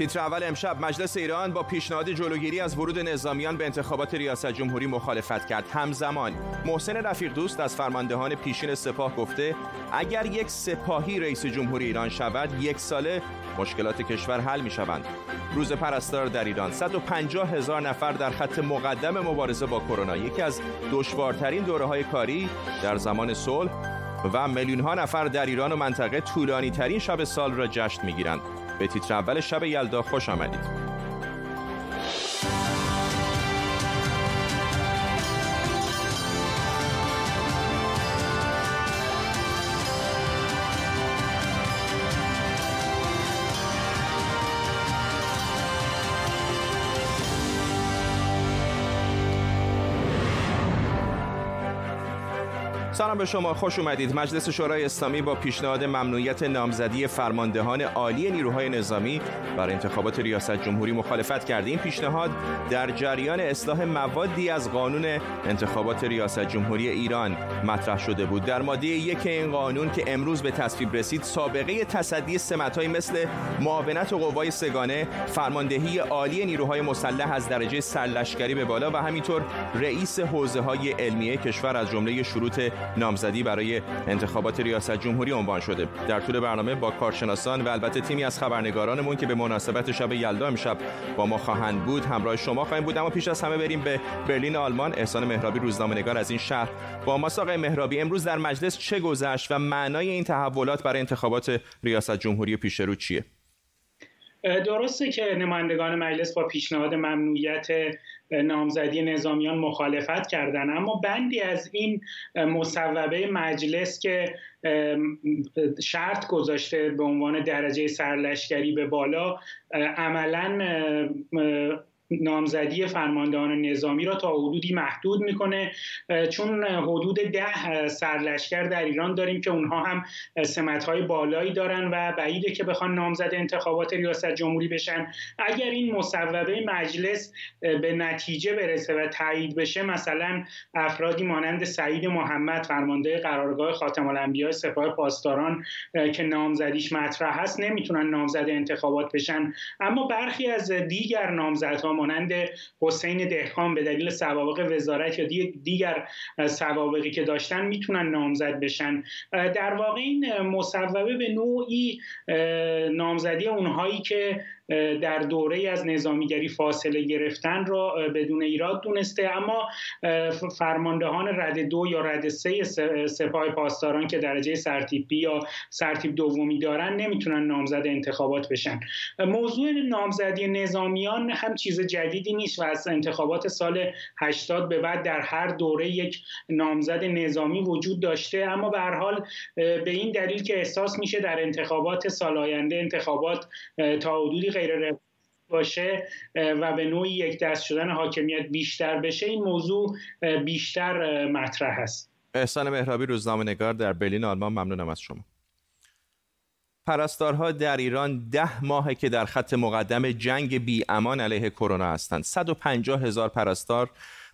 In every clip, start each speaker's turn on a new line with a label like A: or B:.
A: تیتر اول امشب مجلس ایران با پیشنهاد جلوگیری از ورود نظامیان به انتخابات ریاست جمهوری مخالفت کرد. همزمان محسن رفیق دوست از فرماندهان پیشین سپاه گفته اگر یک سپاهی رئیس جمهوری ایران شود یک ساله مشکلات کشور حل می شوند روز پرستار در ایران 150 هزار نفر در خط مقدم مبارزه با کرونا یکی از دشوارترین دوره های کاری در زمان صلح و میلیون ها نفر در ایران و منطقه طولانی ترین شب سال را جشن می گیرند به تیتر اول شب یلدا خوش آمدید. سلام به شما خوش اومدید. مجلس شورای اسلامی با پیشنهاد ممنوعیت نامزدی فرماندهان عالی نیروهای نظامی برای انتخابات ریاست جمهوری مخالفت کرده. این پیشنهاد در جریان اصلاح موادی از قانون انتخابات ریاست جمهوری ایران مطرح شده بود. در ماده یک این قانون که امروز به تصویب رسید سابقه تصدی سمتهایی مثل معاونت قوای سگانه فرماندهی عالی نیروهای مسلح از درجه سرلشکری به بالا و همینطور رئیس حوزه های علمیه کشور از جمله شروط نامزدی برای انتخابات ریاست جمهوری عنوان شده. در طول برنامه با کارشناسان و البته تیمی از خبرنگارانمون که به مناسبت شب یلدا امشب با ما خواهند بود همراه شما خواهیم بود. اما پیش از همه بریم به برلین آلمان. احسان مهرابی روزنامه‌نگار از این شهر با ما آقای مهرابی امروز در مجلس چه گذشت و معنای این تحولات برای انتخابات ریاست جمهوری پیش رو چیه؟
B: درسته که نمایندگان مجلس با پیشنهاد ممنوعیت نامزدی نظامیان مخالفت کردن. اما بندی از این مصوبه مجلس که شرط گذاشته به عنوان درجه سرلشکری به بالا عملا نامزدی فرماندهان نظامی را تا حدودی محدود می‌کنه. چون حدود ده سرلشکر در ایران داریم که اونها هم های بالایی دارن و بعیده که بخوان نامزد انتخابات ریاست جمهوری بشن. اگر این مصوبه مجلس به نتیجه برسه و تایید بشه مثلا افرادی مانند سعید محمد فرمانده قرارگاه خاتم الانبیاء سپاه پاسداران که نامزدیش مطرح هست نمی‌تونن نامزد انتخابات بشن. اما برخی از دیگر نامزدها مانند حسین دهخان به دلیل سوابق وزارت یا دیگر سوابقی که داشتن می‌تونن نامزد بشن. در واقع این مصوبه به نوعی نامزدی اونهایی که در دوره از نظامیگری فاصله گرفتن را بدون ایراد دونسته. اما فرماندهان رد دو یا رد سه سپاه پاسداران که درجه سرتیپی یا سرتیپ دومی دارن نمی‌تونن نامزد انتخابات بشن. موضوع نامزدی نظامیان هم چیز جدیدی نیست و از انتخابات سال 80 به بعد در هر دوره یک نامزد نظامی وجود داشته. اما به هر حال به این دلیل که احساس میشه در انتخابات سال آینده انتخابات تا حدودی غیر باشه و به نوعی یک دست شدن حاکمیت بیشتر بشه این موضوع بیشتر مطرح است.
A: احسان مهرابی روزنامه نگار در برلین آلمان. ممنونم از شما. پرستارها در ایران ده ماهه که در خط مقدم جنگ بی امان علیه کرونا هستند. 150 هزار پرستار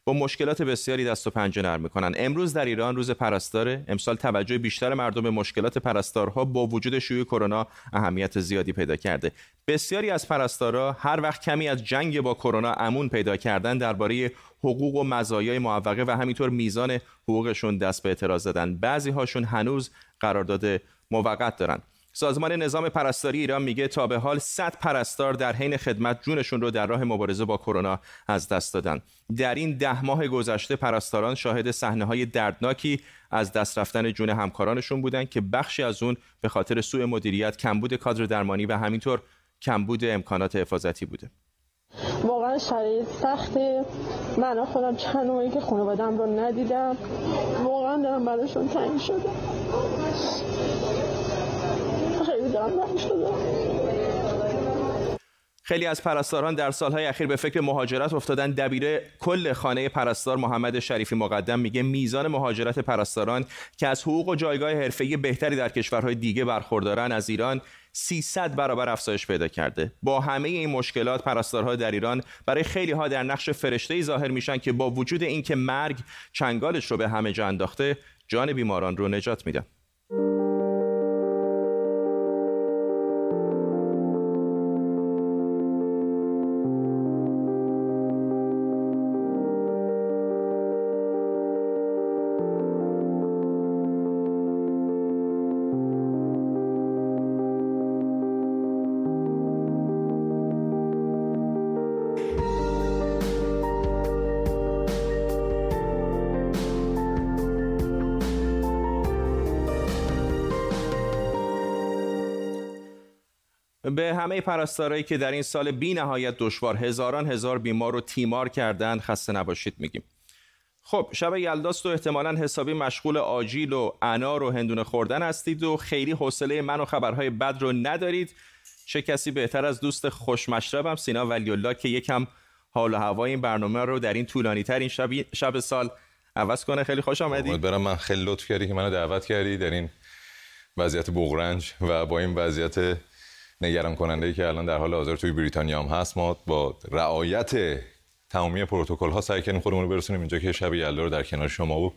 A: با مشکلات بسیاری دست و پنجه نرم می‌کنن. امروز در ایران روز پرستاره. امسال توجه بیشتر مردم به مشکلات پرستارها با وجود شیوع کرونا اهمیت زیادی پیدا کرده. بسیاری از پرستارها هر وقت کمی از جنگ با کرونا امون پیدا کردن درباره حقوق و مزایای معوقه و همینطور میزان حقوقشون دست به اعتراض زدن بعضی هاشون هنوز قرارداد موقت دارن. سازمان نظام پرستاری ایران میگه تا به حال 100 پرستار در حین خدمت جونشون رو در راه مبارزه با کرونا از دست دادن. در این ده ماه گذشته پرستاران شاهد صحنه های دردناکی از دست رفتن جون همکارانشون بودن که بخشی از اون به خاطر سوء مدیریت کمبود کادر درمانی و همینطور کمبود امکانات حفاظتی بوده.
C: واقعا شرایط سخته. من خودم چند ماهی که خانوادم رو ندیدم. واقعا دارم براشون تنگ شده.
A: خیلی از پرستاران در سالهای اخیر به فکر مهاجرت افتادن. دبیره کل خانه پرستار محمد شریفی مقدم میگه میزان مهاجرت پرستاران که از حقوق و جایگاه حرفه‌ای بهتری در کشورهای دیگه برخوردارن از ایران 300 برابر افزایش پیدا کرده. با همه این مشکلات پرستارها در ایران برای خیلی ها در نقش فرشته ظاهر میشن که با وجود اینکه مرگ چنگالش رو به همه جا انداخته جان بیماران رو نجات میدن. به همه پرستارایی که در این سال بی نهایت دشوار هزاران هزار بیمار رو تیمار کردن خسته نباشید میگیم. خب شب یلداست و احتمالا حسابی مشغول آجیل و انار و هندونه خوردن هستید و خیلی حوصله من و خبرهای بد رو ندارید. چه کسی بهتر از دوست خوشمشربم سینا ولی الله که یکم حال و هوای این برنامه رو در این طولانی ترین شب, شب سال عوض کنه. خیلی خوش آمدید.
D: برم من خیلی لطف کردی که منو دعوت کردی در این وضعیت بغرنج و با این وضعیت نگران کننده ای که الان در حال حاضر توی بریتانیا هم هست ما با رعایت تمامی پروتکل ها سعی کردیم خودمون رو برسونیم اینجا که شب یلدا رو در کنار شما و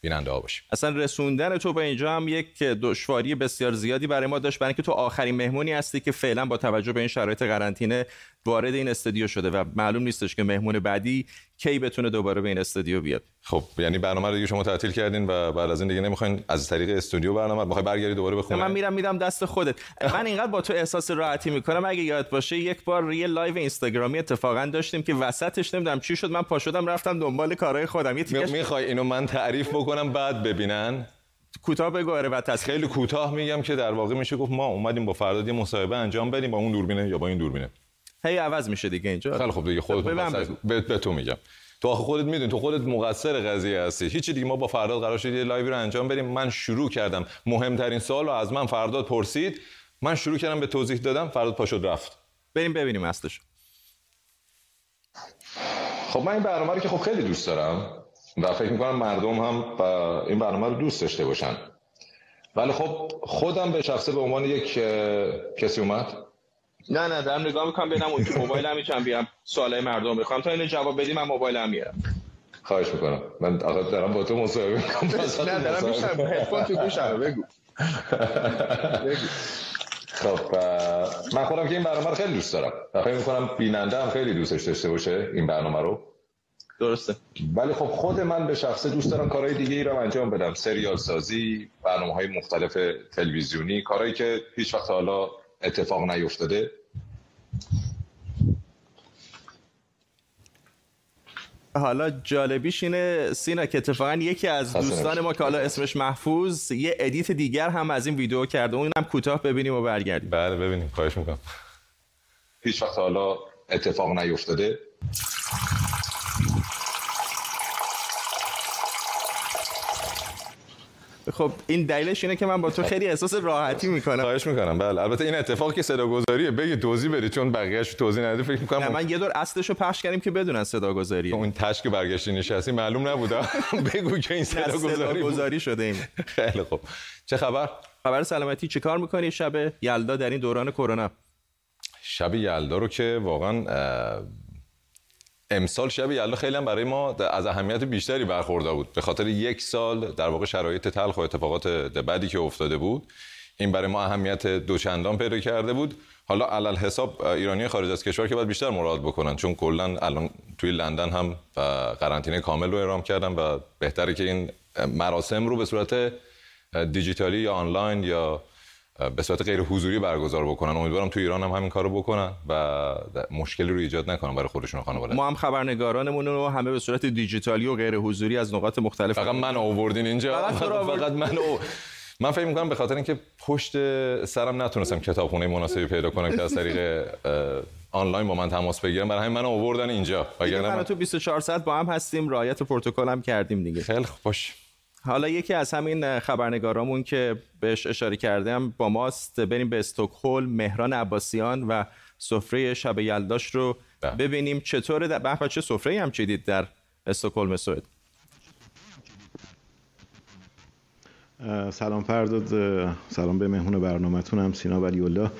D: بیننده ها باشیم.
A: اصلا رسوندن تو به اینجا هم یک دشواری بسیار زیادی برای ما داشت برای اینکه تو آخرین مهمونی هستی که فعلا با توجه به این شرایط قرنطینه وارد این استودیو شده و معلوم نیستش که مهمون بعدی کی بتونه دوباره به این استودیو بیاد؟
D: خب یعنی برنامه رو دیگه شما تعطیل کردین و بعد از این دیگه نمی‌خواین از طریق استودیو برنامه می‌خوای برگردی دوباره بخونی
A: من میرم میدم دست خودت. من اینقدر با تو احساس راحتی می‌کنم. اگه یاد باشه یک بار یه live اینستاگرامی اتفاقا داشتیم که وسطش نمی‌دونم چی شد. من پا شدم رفتم دنبال کارهای خودم.
D: یه می‌خوای اینو من تعریف بکنم بعد ببینن؟
A: کوتاه بگو آره و
D: خیلی کوتاه میگم که در واقع میشه گفت ما اومدیم با فرداد یه مصاحبه انجام بدیم با اون دوربینه یا با این دوربینه.
A: هی عوض میشه دیگه اینجا.
D: خیلی خوب دیگه خودت به, به تو میگم. تو خودت می‌دونی تو خودت مقصر قضیه هستی. هیچی دیگه ما با فرداد قرار شد یه live رو انجام بدیم. من شروع کردم. مهمترین سوال رو از من فرداد پرسید. من شروع کردم به توضیح دادم. فرداد پاشد رفت.
A: بریم ببینیم اصلش
D: خب من این برنامه رو که خب خیلی دوست دارم و فکر می‌کنم مردم هم این برنامه رو دوست داشته باشن. ولی خب خودم به شخصه به عنوان یک کسی اومد.
A: نه نه دارم نگاه می‌کنم ببینم اون موبایل هم می‌تونم بیام سوالای مردم بخوام. تا اینو جواب بدی من موبایل هم میارم
D: خواهش می‌کنم. من آقا دارم با تو مصاحبه می‌کنم.
A: نه دارم میشم هدفون تو گوشم بگو.
D: خب من خودم که این برنامه رو خیلی دوست دارم. و فکر می‌کنم بیننده هم خیلی دوستش داشته باشه این برنامه رو.
A: درسته.
D: ولی خب خود من به شخصه دوست دارم کارهای دیگه ای رو انجام بدم. سریال سازی برنامه های مختلف تلویزیونی کارهایی که هیچ وقت حالا اتفاق نیفتاده.
A: حالا جالبیش اینه سینا که اتفاقا یکی از دوستان ما که حالا اسمش محفوظ یه ادیت دیگر هم از این ویدیو کرده اونم کوتاه ببینیم و برگردیم.
D: بله ببینیم. خواهش می‌کنم. هیچ وقت حالا اتفاق نیفتاده.
A: خب این دلیلش اینه که من با تو خیلی احساس راحتی می‌کنم.
D: خواهش می‌کنم. بله البته این اتفاق که صدا گذاریه بگی توضیح بدی چون بقیه‌اش توضیح نده فکر می‌کنم
A: نه من یه دور اصلشو پخش کردیم که بدونن صدا گذاریه
D: اون تشک که برگشتی نشستی معلوم نبود. بگو که این صدا گذاری
A: گذاری شده این.
D: خیلی خوب. چه خبر؟
A: خبر سلامتی. چه کار می‌کنی شب یلدا در این دوران کرونا؟
D: شب یلدا رو که واقعا امسال شب یلدا خیلی هم برای ما از اهمیت بیشتری برخورده بود. به خاطر یک سال در واقع شرایط تلخ و اتفاقات بدی که افتاده بود این برای ما اهمیت دوچندان پیدا کرده بود. حالا علل حساب ایرانی خارج از کشور که باید بیشتر مراد بکنن چون کلا الان توی لندن هم قرنطینه کامل رو اعلام کردن و بهتره که این مراسم رو به صورت دیجیتالی یا آنلاین یا به صورت غیر حضوری برگزار بکنن. امیدوارم تو ایران هم همین کارو بکنن و مشکلی رو ایجاد نکنن برای خودشون خانواده
A: ما هم خبرنگارانمون رو همه به صورت دیجیتالی و غیر حضوری از نقاط مختلف
D: فقط من آوردین اینجا. فقط, من من فکر می‌کنم به خاطر اینکه پشت سرم نتونستم کتابخونه مناسبی پیدا کنم که از طریق آنلاین با من تماس بگیرم. برای همین من آوردن اینجا.
A: وگرنه من تو 24 ساعت با هم هستیم. رعایت پروتکل هم کردیم دیگه.
D: خیلی خوش
A: حالا یکی از همین خبرنگارامون که بهش اشاره کردم با ماست بریم به استکهلم مهران عباسیان و سفره شب یلداش رو بله. ببینیم چطوره به چه سفره هم چیدید در استکهلم سوئد
E: سلام فرداد سلام به مهمون برنامهتونم سینا ولی الله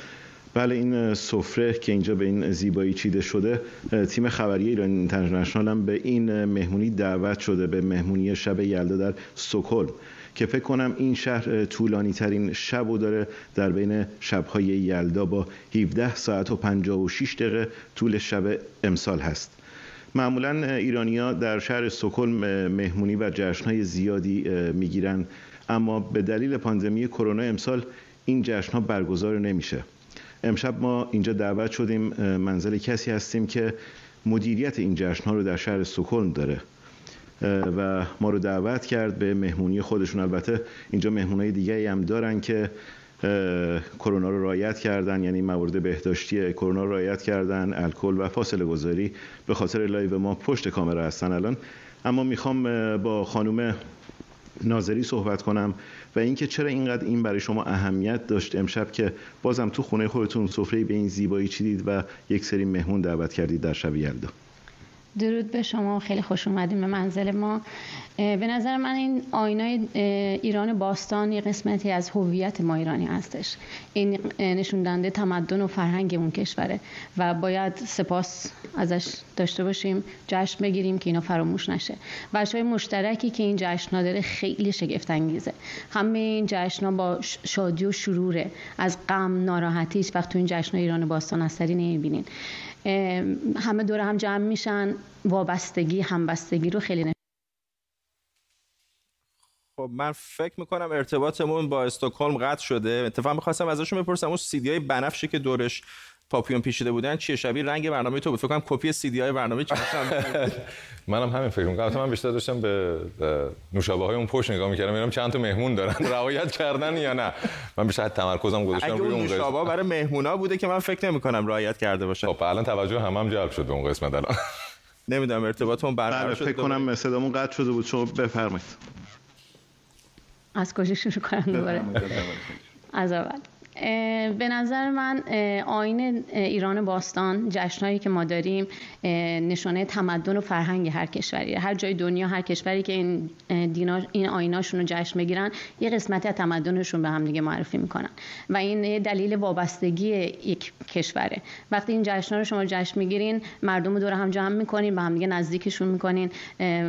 E: بله این سفره که اینجا به این زیبایی چیده شده تیم خبری ایران اینترنشنال هم به این مهمونی دعوت شده به مهمونی شب یلدا در سوکل که فکر کنم این شهر طولانی ترین شب و داره در بین شبهای یلدا با 17 ساعت و 56 دقیقه طول شب امسال هست. معمولا ایرانیا در شهر سوکل مهمونی و جشنهای زیادی می‌گیرن. اما به دلیل پاندمی کرونا امسال این جشنها برگزار نمیشه. امشب ما اینجا دعوت شدیم منزل کسی هستیم که مدیریت این جشن ها رو در شهر سوکلم داره. و ما رو دعوت کرد به مهمونی خودشون. البته اینجا مهمونای دیگه هم دارن که کرونا رو رعایت کردن یعنی موارد بهداشتی کرونا رو رعایت کردن الکل و فاصله گذاری به خاطر live ما پشت کامرا هستن الان. اما می‌خوام با خانم ناظری صحبت کنم. و اینکه چرا اینقدر این برای شما اهمیت داشت امشب که بازم تو خونه خودتون سفره به این زیبایی چیدید و یک سری مهمون دعوت کردید در شب یلدا.
F: درود به شما. خیلی خوش اومدیم به منزل ما. به نظر من این آیین‌های ایران باستان یه قسمتی از هویت ما ایرانی هستش. این نشون دهنده تمدن و فرهنگ اون کشوره و باید سپاس ازش داشته باشیم جشن بگیریم که اینا فراموش نشه. های مشترکی که این جشن داره خیلی شگفت انگیزه همه این جشن با شادی و شروره. از غم ناراحتی هیچ وقت تو این جشن ایران باستان اثری نمی‌بینین. همه دور هم جمع میشن وابستگی همبستگی رو خیلی
A: خب من فکر می‌کنم ارتباطمون با استکهلم قطع شده. اتفاقا می‌خواستم ازشون بپرسم اون سیدی های بنفشی که دورش پاپیون پیشیده بودن چیه؟ شبیه رنگ برنامه تو بود. فکر کنم کپی سی دی های برنامه چی؟
D: منم همین فکر می‌کردم من بیشتر داشتم به نوشابه های اون پشت نگاه می‌کردم. ببینم چند تا مهمون دارن. رعایت کردن یا نه. من بیشتر تمرکزم گذاشتم روی اون
A: نوشابه برای مهمونا بوده که من فکر نمی‌کنم رعایت کرده باشه.
D: خب الان توجه همم هم جلب شد به اون قسمت الان.
A: نمی‌دونم ارتباطمون برقرار
E: بله،
A: شد
E: فکر کنم صدامون قطع شده بود. شما بفرمایید.
F: از کجا شروع کنم دوباره؟ از اول. به نظر من آین ایران باستان جشنهایی که ما داریم نشانه تمدن و فرهنگ هر کشوری هر جای دنیا هر کشوری که این دینا این آیناشون رو جشن بگیرن یه قسمتی از تمدنشون به هم دیگه معرفی می‌کنن. و این دلیل وابستگی یک کشوره. وقتی این جشنها رو شما جشن می‌گیرین مردم رو دور هم جمع می‌کنین به هم دیگه نزدیکشون می‌کنین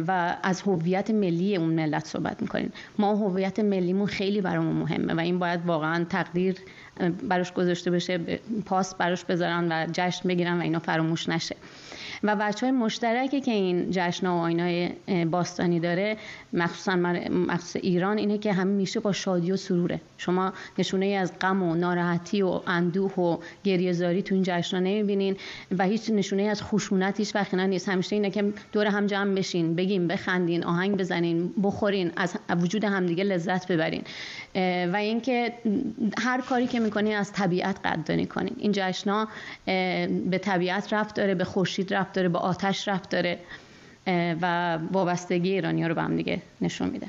F: و از هویت ملی اون ملت صحبت می‌کنین. ما هویت ملیمون خیلی برامون مهمه و این باید واقعا تقدیر براش گذاشته بشه پاس براش بذارن و جشن بگیرن و اینا فراموش نشه. و بچه های مشترکی که این جشن و آینای باستانی داره مخصوصا مخصوص ایران اینه که همیشه با شادی و سروره. شما نشونه ای از غم و ناراحتی و اندوه و گریهزاری تو این جشن نمی‌بینین و هیچ نشونه ای از خشونت هیچ وقت نیست. همیشه اینه که دور هم جمع بشین بگیم بخندین آهنگ بزنین بخورین از وجود همدیگه لذت ببرین. و اینکه هر کاری که می‌کنین از طبیعت قدردانی کنین این جشنا به طبیعت رفت داره به خورشید رفت داره به آتش رفت داره و وابستگی ایرانی ها رو به هم دیگه نشون میده.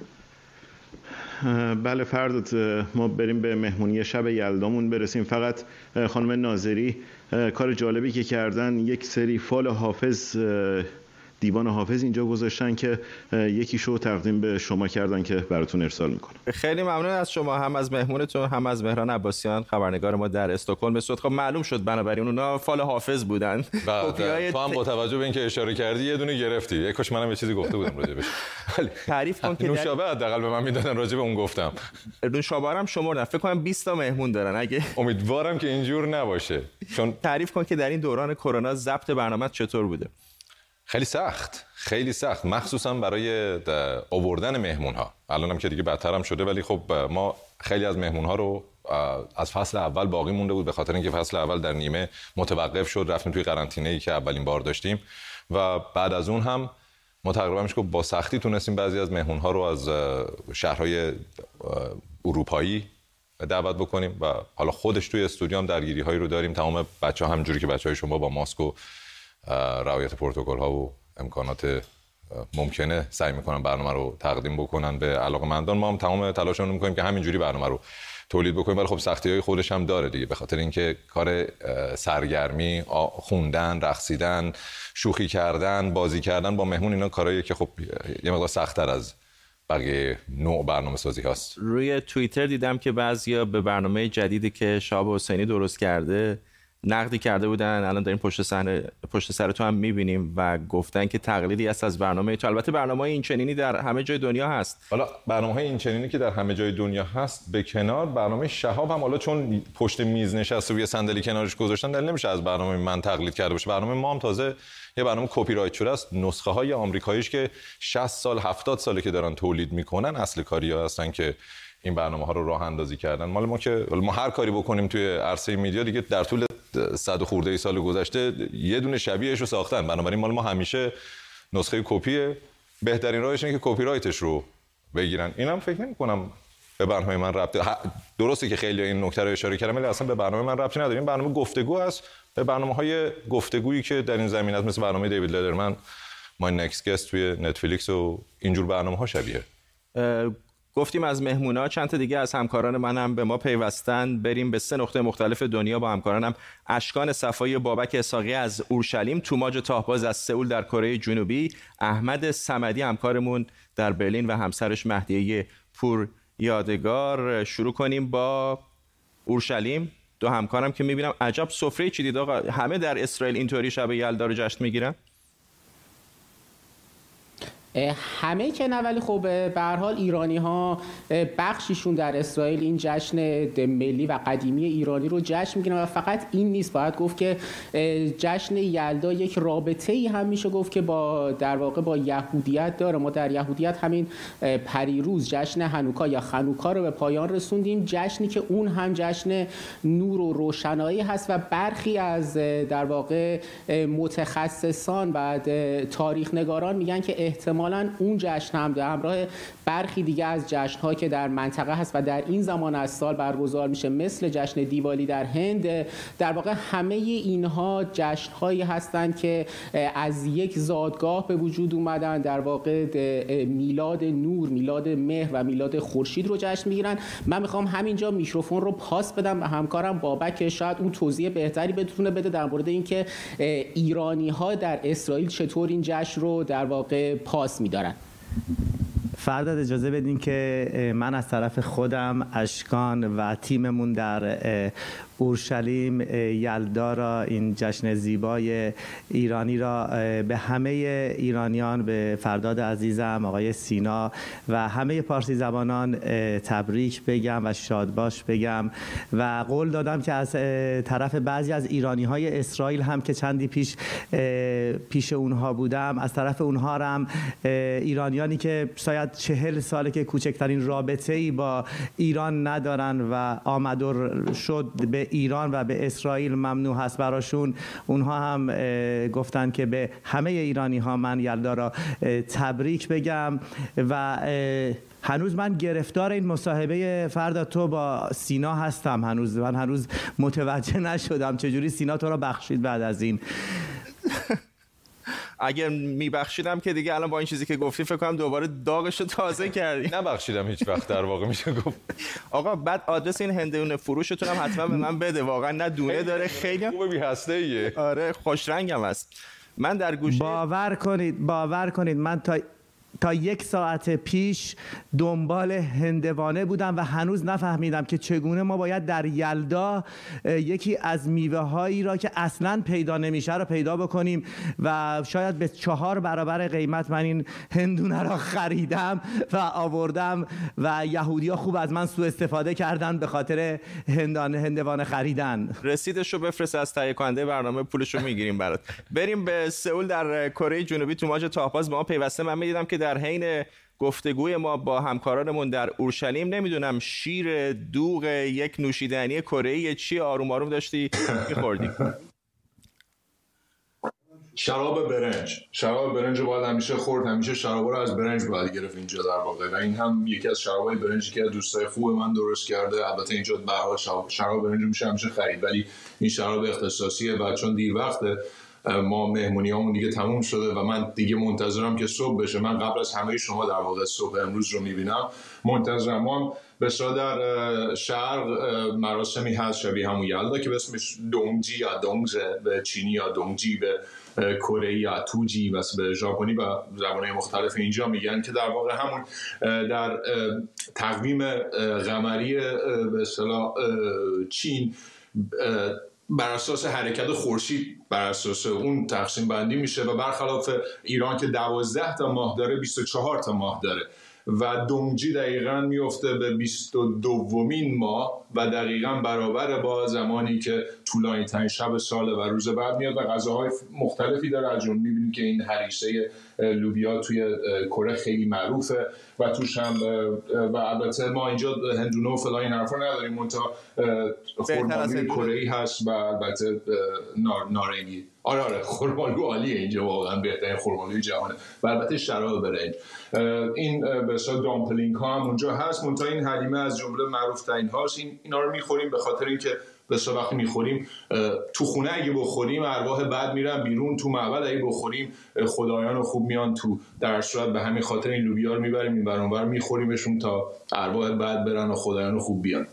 E: بله فردت ما بریم به مهمونی شب یلدامون برسیم. فقط خانم ناظری کار جالبی که کردن یک سری فال حافظ دیوان حافظ اینجا گذاشتن که یکی شو تقدیم به شما کردن که براتون ارسال می‌کنم.
A: خیلی ممنون از شما هم از مهمونتون هم از مهران عباسیان خبرنگار ما در استکهلم صد خب معلوم شد بنابراین اونا فال حافظ بودن.
D: بله تو هم با توجه به اینکه اشاره کردی یه دونه گرفتی. یکش منم یه چیزی گفته بودم راجبش
A: تعریف کن که
D: نوشابه حداقل به من می‌دادن راجع به اون گفتم.
A: نوشابه هم شمردن. فکر کنم 20 تا مهمون دارن. اگه
D: امیدوارم که اینجور نباشه.
A: چون تعریف کن که در این دوران کرونا ضبط برنامه چطور بوده.
D: خیلی سخت خیلی سخت. مخصوصا برای آوردن مهمون ها الان هم که دیگه بدتر هم شده ولی خب ما خیلی از مهمون ها رو از فصل اول باقی مونده بود به خاطر اینکه فصل اول در نیمه متوقف شد رفتیم توی قرنطینه ای که اولین بار داشتیم. و بعد از اون هم ما تقریبا میشه با سختی تونستیم بعضی از مهمون ها رو از شهرهای اروپایی دعوت بکنیم. و حالا خودش توی استودیو هم درگیری هایی رو داریم. تمام بچه ها همجوری که بچه های شما با ماسک و رعایت پروتکل ها و امکانات ممکنه. سعی می‌کنن برنامه رو تقدیم بکنن به علاقه مندان ما هم تمام تلاشمون می‌کنیم که همینجوری برنامه رو تولید بکنیم. ولی خب سختی های خودش هم داره دیگه. به خاطر اینکه کار سرگرمی خوندن رقصیدن شوخی کردن بازی کردن با مهمون اینا کارهایی که خب یه مقدار سختتر از بقیه نوع برنامه سازی هست
A: روی توییتر دیدم که بعضیا به برنامه جدیدی که شاب حسینی درست کرده نقدی کرده بودن الان داریم پشت صحنه پشت سر تو هم می‌بینیم و گفتن که تقلیدی است از برنامه تو. البته برنامه این چنینی در همه جای دنیا هست.
D: حالا برنامه های این چنینی که در همه جای دنیا هست به کنار برنامه شهاب هم حالا چون پشت میز نشسته یه صندلی کنارش گذاشتن دل نمیشه از برنامه من تقلید کرده باشه. برنامه ما هم تازه یه برنامه کپی رایت شده است. نسخه های آمریکاییش که 60 سال 70 ساله که دارن تولید می‌کنن اصل کاری هستن که این برنامه ها رو راه اندازی کردن. مال ما که ما هر کاری بکنیم توی عرصه media دیگه در طول صد خورده سال گذشته یه دونه شبیهش رو ساختن. بنابراین مال ما همیشه نسخه کپیه بهترین راهش اینه که کپی رایتش رو بگیرن. اینم فکر نمی کنم به برنامه من ربط درسته که خیلی این نکته رو اشاره کردم ولی اصلا به برنامه من ربطی نداره. این برنامه گفتگو است. به برنامه های گفتگویی که در این زمینه مثل برنامه دیوید لدرمن ما نکست گست توی نتفلیکس و اینجور برنامه ها شبیه
A: گفتیم از مهمونا چند تا دیگه از همکاران منم به ما پیوستن. بریم به سه نقطه مختلف دنیا با همکارانم. اشکان صفایی بابک اساقی از اورشلیم توماج تاهباز از سئول در کره جنوبی احمد سمدی همکارمون در برلین و همسرش مهدیه پور یادگار. شروع کنیم با اورشلیم. دو همکارم که می‌بینم عجب سفره چی دید آقا. همه در اسرائیل اینطوری شب یلدا رو جشن می‌گیرن؟
G: همه که نه ولی خب به حال ایرانی ها بخشیشون در اسرائیل این جشن ملی و قدیمی ایرانی رو جشن می‌گیرن و فقط این نیست. باید گفت که جشن یلدا یک رابطه ای هم میشه گفت که با در واقع با یهودیت داره. ما در یهودیت همین پریروز جشن هنوکا یا خنوکا رو به پایان رسوندیم. جشنی که اون هم جشن نور و روشنایی هست و برخی از در واقع متخصصان و تاریخ نگاران میگن که احتمال احتمالا اون جشن هم در همراه برخی دیگه از جشن که در منطقه هست و در این زمان از سال برگزار میشه مثل جشن دیوالی در هند در واقع همه اینها جشن هایی هستند که از یک زادگاه به وجود اومدن در واقع میلاد نور میلاد مهر و میلاد خورشید رو جشن می‌گیرن. من می‌خوام همینجا میکروفون رو پاس بدم به همکارم بابک شاید اون توضیح بهتری بتونه بده در مورد اینکه ایرانی ها در اسرائیل چطور این جشن رو در واقع پاس میدارن.
H: فرداد اجازه بدین که من از طرف خودم اشکان و تیممون در اورشلیم یلدا را این جشن زیبای ایرانی را به همه ایرانیان به فرداد عزیزم آقای سینا و همه پارسی زبانان تبریک بگم و شادباش بگم و قول دادم که از طرف بعضی از ایرانی های اسرائیل هم که چندی پیش پیش اونها بودم از طرف اونها هم ایرانیانی که شاید چهل ساله که کوچکترین رابطه ای با ایران ندارن و آمدور شد به ایران و به اسرائیل ممنوع هست براشون. اونها هم گفتن که به همه ایرانی ها من یلدا را تبریک بگم و هنوز من گرفتار این مصاحبه فردا تو با سینا هستم. هنوز من هنوز متوجه نشدم چجوری سینا تو را بخشید بعد از این.
A: اگر میبخشیدم که دیگه الان با این چیزی که گفتی فکر کنم دوباره داغش رو تازه کردی.
D: نبخشیدم هیچ وقت در واقع میشه گفت.
A: آقا بعد آدرس این هندونه فروشتون هم حتما به من بده. واقعا نه دونه داره خیلی
D: خوبه بی هسته ایه
A: آره خوش رنگم است. من در گوشه
H: باور کنید باور کنید. من تا تا یک ساعت پیش دنبال هندوانه بودم و هنوز نفهمیدم که چگونه ما باید در یلدا یکی از میوه هایی را که اصلا پیدا نمیشه رو پیدا بکنیم و شاید به چهار برابر قیمت من این هندونه را خریدم و آوردم و یهودی خوب از من سوء استفاده کردن به خاطر هندان هندوانه خریدن.
A: رسیدش رو بفرست از تهیه کننده برنامه پولش رو می‌گیریم برات. بریم به سئول در کره جنوبی. تو ماج تاپاز ما پیوسته. من می‌دیدم که در حین گفتگوی ما با همکارانمون در اورشلیم نمی‌دونم شیر دوغ یک نوشیدنی کره چی آروم آروم داشتی میخوردی؟
I: شراب برنج. شراب برنج باید همیشه خورد. همیشه شراب رو از برنج باید گرفت اینجا در واقع. و این هم یکی از شرابای برنجی که دوستای خوب من درست کرده. البته اینجا به شراب برنج میشه همیشه خرید. ولی این شراب اختصاصیه و چون دیر وقته ما مهمونی همون دیگه تموم شده و من دیگه منتظرم که صبح بشه. من قبل از همه شما در واقع صبح امروز رو می‌بینم. منتظرم. ما به در شهر مراسمی هست شبیه همون یلدا که به اسمش دونگجی یا دونگزه به چینی یا دونگجی به کره یا توجی و به ژاپنی و زبانهای مختلف اینجا میگن که در واقع همون در تقویم قمری به چین بر اساس حرکت خورشید بر اساس اون تقسیم بندی میشه و برخلاف ایران که دوازده تا ماه داره 24 تا ماه داره. و دونگجی دقیقا میفته به 22 دومین ماه و دقیقا برابر با زمانی که طولانی ترین شب سال و روز بعد میاد و غذاهای مختلفی داره. از جمله می‌بینیم که این هریسه لوبیا توی کره خیلی معروفه و توش هم و البته ما اینجا هندونه و فلان این حرفا نداریم منتها خرمالوی کره ای هست و البته نارنگی. آره آره خرمالو عالیه اینجا واقعا بهترین خرمالوی جهانه و البته شراب برنج. این به به دامپلینگ ها هم اونجا هست. منتها این حلیمه از جمله معروف ترین هاست. این اینا رو می‌خوریم به خاطر اینکه به وقتی می‌خوریم تو خونه اگه بخوریم ارواح بعد میرن بیرون تو معبد اگه بخوریم خدایان خوب میان تو در صورت به همین خاطر این لوبیا رو می‌بریم این برانور میخوریمشون تا ارواح بعد برن و خدایان خوب بیان.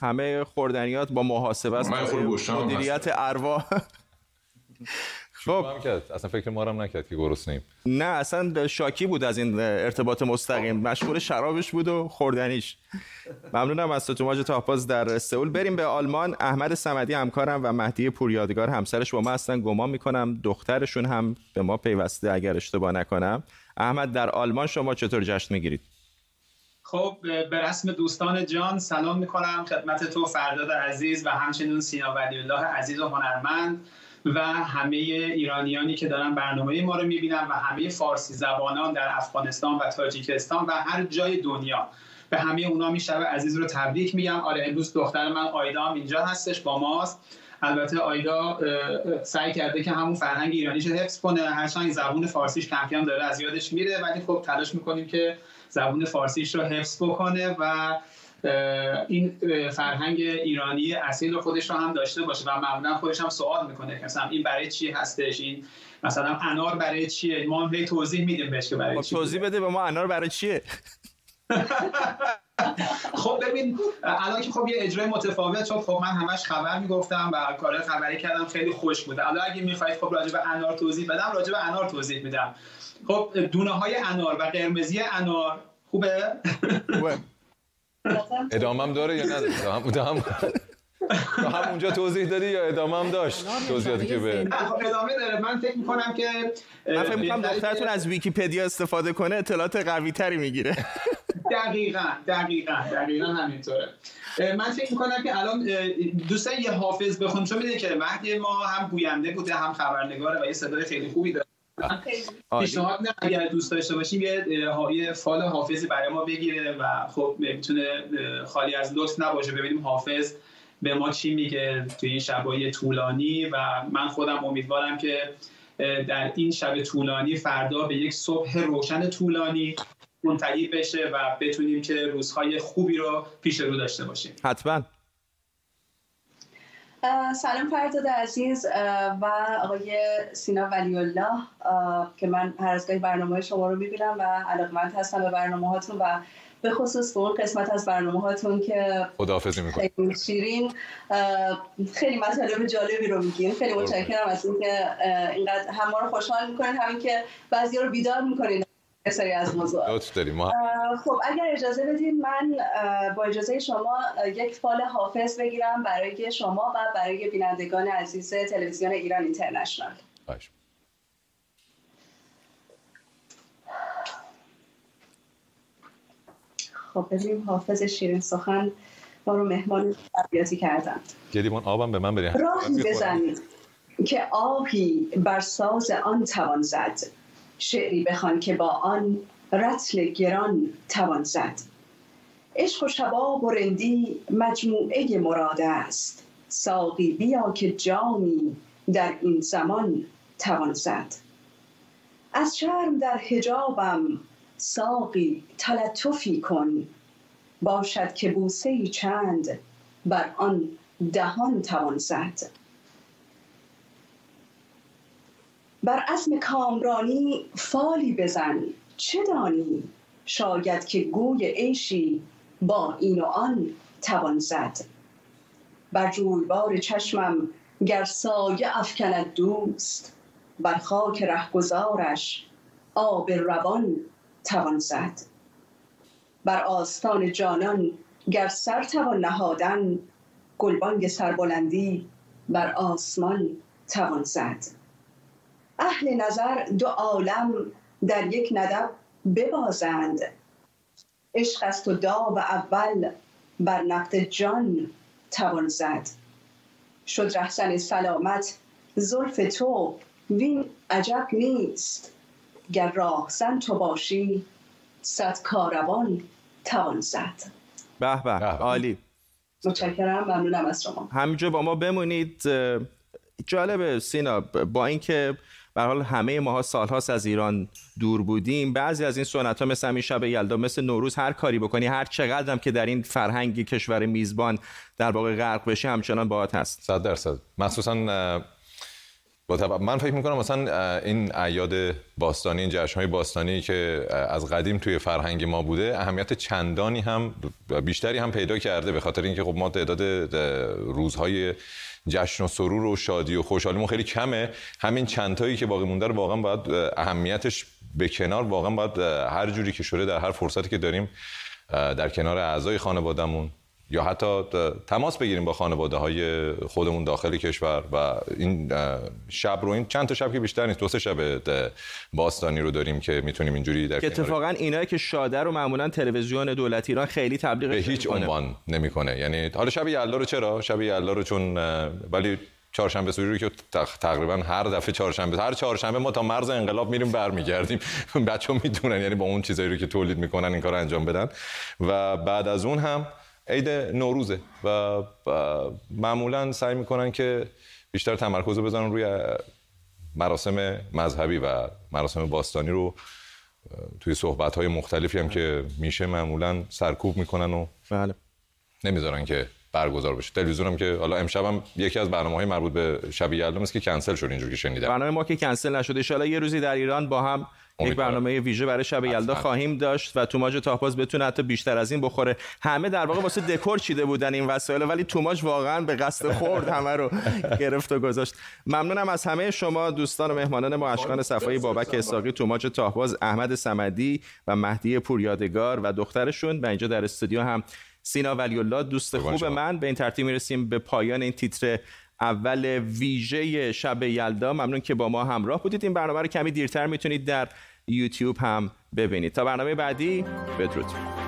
A: همه خوردنیات با محاسبه است. مدیریت ارواح.
D: خب. اصلا فکر ما هم نکرد که گرسنیم
A: نه اصلا شاکی بود از این ارتباط مستقیم. مشغول شرابش بود و خوردنیش. ممنونم از تو ماج تاپاز در سئول. بریم به آلمان. احمد سمدی همکارم و مهدی پوریادگار همسرش با ما هستن. گمان می‌کنم دخترشون هم به ما پیوسته اگر اشتباه نکنم. احمد در آلمان شما چطور جشن می‌گیرید؟
J: خب به رسم دوستان جان سلام می‌کنم. خدمت تو فرداد عزیز و همچنین سینا ولی الله عزیز و هنرمند. و همه ایرانیانی که دارن برنامه ما رو می‌بینن و همه فارسی زبانان در افغانستان و تاجیکستان و هر جای دنیا. به همه اونا می‌شوه عزیز رو تبریک میگم. آره امروز دختر من آیدا هم اینجا هستش با ماست. البته آیدا سعی کرده که همون فرهنگ ایرانیش رو حفظ کنه. هرچند زبون فارسیش کم کم داره از یادش میره ولی خب تلاش می‌کنیم که زبون فارسیش رو حفظ بکنه و این فرهنگ ایرانی اصیل خودش رو هم داشته باشه و معمولا خودش هم سوال می‌کنه مثلا این برای چی هستش؟ این مثلا انار برای چیه؟ ما هم توضیح میدیم بهش که برای
A: خب چیه توضیح بده به ما انار برای چیه؟
J: خب ببین الان که خب یه اجرای متفاوت شد خب من همش خبر می‌گفتم و کار خبری کردم خیلی خوش بوده الان اگه می‌خواید خب راجع به انار توضیح بدم راجع به انار توضیح میدم. خب دونه های انار و قرمزی انار خوبه.
D: ادامه داره یا نداره؟ هم هم اونجا توضیح دادی یا ادامه هم داشت توضیحاتی که به
J: خب، ادامه داره. من فکر می‌کنم که
A: من فکر می‌کنم دخترتون از ویکیپدیا استفاده کنه اطلاعات قوی تری می‌گیره.
J: دقیقا دقیقا دقیقا همینطوره. من فکر می‌کنم که الان دوستان یه حافظ بخونم چون میده که مهدی ما هم گوینده بوده هم خبرنگاره و یه صدای خیلی خوبی داره. پیشنهاد نه اگر دوست داشته باشیم یه فال حافظی برای ما بگیره و خب می‌تونه خالی از لطف نباشه. ببینیم حافظ به ما چی میگه توی این شبای طولانی و من خودم امیدوارم که در این شب طولانی فردا به یک صبح روشن طولانی منتهی بشه و بتونیم که روزهای خوبی رو پیش رو داشته باشیم.
A: حتما.
K: سلام فرداد عزیز و آقای سینا ولی الله که من هر از گاهی برنامه شما رو می‌بینم و علاقمند هستم به برنامه هاتون و به خصوص به اون قسمت از برنامه هاتون که
D: خداحافظی
K: خیلی شیرین خیلی مطالب جالبی رو میگین. خیلی متشکرم از اینکه اینقدر هم ما رو خوشحال می‌کنین همین که بعضی رو بیدار می‌کنین. سری از موضوع خب اگر اجازه بدین من با اجازه شما یک فال حافظ بگیرم برای شما و برای بینندگان عزیز تلویزیون ایران اینترنشنال. خب ببینیم حافظ شیرین سخن ما رو مهمان تربیاتی کردن.
D: گلیمون آبم به من بریم
K: راهی بزنید که آبی بر ساز آن توان زد. شعری بخوان که با آن رتل گران توان زد. عشق و شباب و رندی مجموعه مراد است. ساقی بیا که جامی در این زمان توان زد. از شرم در حجابم ساقی تلطفی کن. باشد که بوسه چند بر آن دهان توان زد. بر اسم کامرانی فالی بزن. چه دانی؟ شاید که گوی عیشی با این و آن توان زد. بر جویبار چشمم گر سایه افکند دوست بر خاک رهگذارش آب روان توان زد. بر آستان جانان گر سر توان نهادن گلبانگ سربلندی بر آسمان توان زد. اهل نظر دو عالم در یک ندب ببازند. عشق است و داو اول بر نقد جان توان زد. شد رهزن سلامت زلف تو وین عجب نیست. گر راهزن تو باشی صد کاروان توان زد.
A: به به عالی.
K: متشکرم ممنونم از شما.
A: همینجا با ما بمونید. جالبه سینا با اینکه به حال همه ماها سالهاست از ایران دور بودیم. بعضی از این سنت ها مثل همین شب یلدا مثل نوروز هر کاری بکنی هر چقدر هم که در این فرهنگ کشور میزبان در واقع غرق بشی همچنان باهات هست.
D: 100 درصد. مخصوصا من فکر می‌کنم مثلا این اعیاد باستانی این جشنهای باستانی که از قدیم توی فرهنگ ما بوده اهمیت چندانی هم بیشتری هم پیدا کرده به خاطر اینکه خب ما تعداد روزهای جشن و سرور و شادی و خوشحالیمون خیلی کمه. همین چندتایی که باقی مونده رو واقعا باید اهمیتش به کنار واقعا باید هر جوری که شده در هر فرصتی که داریم در کنار اعضای خانوادهمون یا حتی تماس بگیریم با خانواده های خودمون داخل کشور و این شب رو این چند تا شب که بیشتر نیست دو سه شب باستانی رو داریم که می‌تونیم اینجوری در
A: اتفاقا اینایی که شاده رو معمولا تلویزیون دولت ایران خیلی تبلیغ
D: به هیچ عنوان نمی‌کنه. یعنی حالا شب یلدا رو چرا؟ شب یلدا رو چون ولی چهارشنبه سوری رو که تقریبا هر دفعه چهارشنبه هر چهارشنبه ما تا مرز انقلاب میریم برمیگردیم. بچه‌ها می‌دونن یعنی با اون چیزایی رو که تولید می‌کنن این کار انجام بدن. و بعد از اون هم عید نوروزه و معمولا سعی می‌کنن که بیشتر تمرکز بزنن روی مراسم مذهبی و مراسم باستانی رو توی صحبت های مختلفی هم که میشه معمولا سرکوب می‌کنن و
A: بله.
D: نمی‌ذارن که برگزار بشه تلویزیون هم که حالا امشب هم یکی از برنامه های مربوط به شب یلدا که کنسل شد اینجوری که شنیدم
A: برنامه ما که کنسل نشد ان یه روزی در ایران با هم یک برنامه ویژه برای شب یلدا خواهیم داشت و توماج تاپاز بتونه حتی بیشتر از این بخوره. همه در واقع واسه دکور چیده بودن این وسایل ولی توماج واقعا به قصد خورد همه رو گرفت و گذاشت. ممنونم از همه شما دوستان و مهمانان ما اشکان صفایی بابک اساقی توماج تاپاز احمد سمدی و مهدی پوریادگار و دخترشون و اینجا در استودیو هم سینا ولی الله دوست خوب من. به این ترتیب می‌رسیم به پایان این تیتر اول ویژه شب یلدا. ممنون که با ما همراه بودید. این برنامه رو کمی دیرتر می‌تونید در یوتیوب هم ببینید. تا برنامه بعدی بدرود.